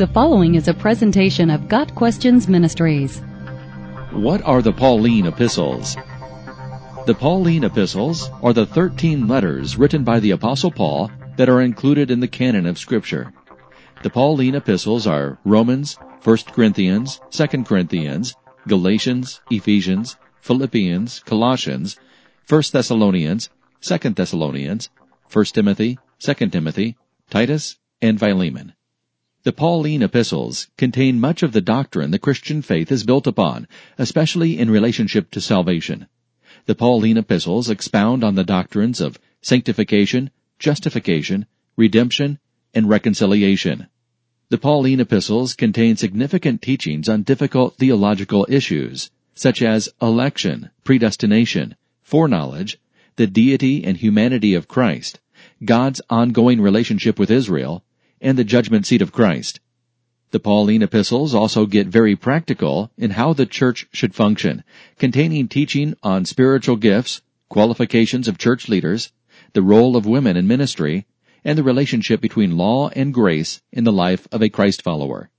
The following is a presentation of Got Questions Ministries. What are the Pauline epistles? The Pauline epistles are the 13 letters written by the Apostle Paul that are included in the canon of Scripture. The Pauline epistles are Romans, 1 Corinthians, 2 Corinthians, Galatians, Ephesians, Philippians, Colossians, 1 Thessalonians, 2 Thessalonians, 1 Timothy, 2 Timothy, Titus, and Philemon. The Pauline epistles contain much of the doctrine the Christian faith is built upon, especially in relationship to salvation. The Pauline epistles expound on the doctrines of sanctification, justification, redemption, and reconciliation. The Pauline epistles contain significant teachings on difficult theological issues, such as election, predestination, foreknowledge, the deity and humanity of Christ, God's ongoing relationship with Israel, and the judgment seat of Christ. The Pauline epistles also get very practical in how the church should function, containing teaching on spiritual gifts, qualifications of church leaders, the role of women in ministry, and the relationship between law and grace in the life of a Christ follower.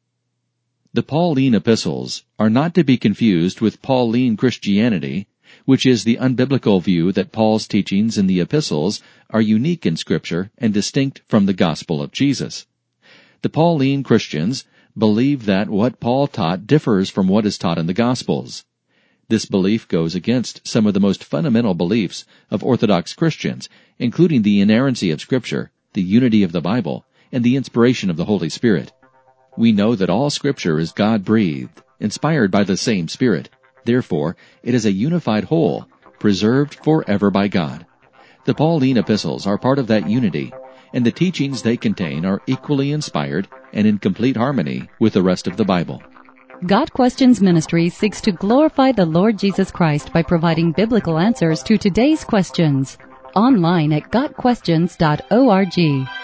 The Pauline epistles are not to be confused with Pauline Christianity, which is the unbiblical view that Paul's teachings in the epistles are unique in Scripture and distinct from the gospel of Jesus. The Pauline Christians believe that what Paul taught differs from what is taught in the Gospels. This belief goes against some of the most fundamental beliefs of Orthodox Christians, including the inerrancy of Scripture, the unity of the Bible, and the inspiration of the Holy Spirit. We know that all Scripture is God-breathed, inspired by the same Spirit. Therefore, it is a unified whole, preserved forever by God. The Pauline epistles are part of that unity, and the teachings they contain are equally inspired and in complete harmony with the rest of the Bible. Got Questions Ministry seeks to glorify the Lord Jesus Christ by providing biblical answers to today's questions. Online at GotQuestions.org.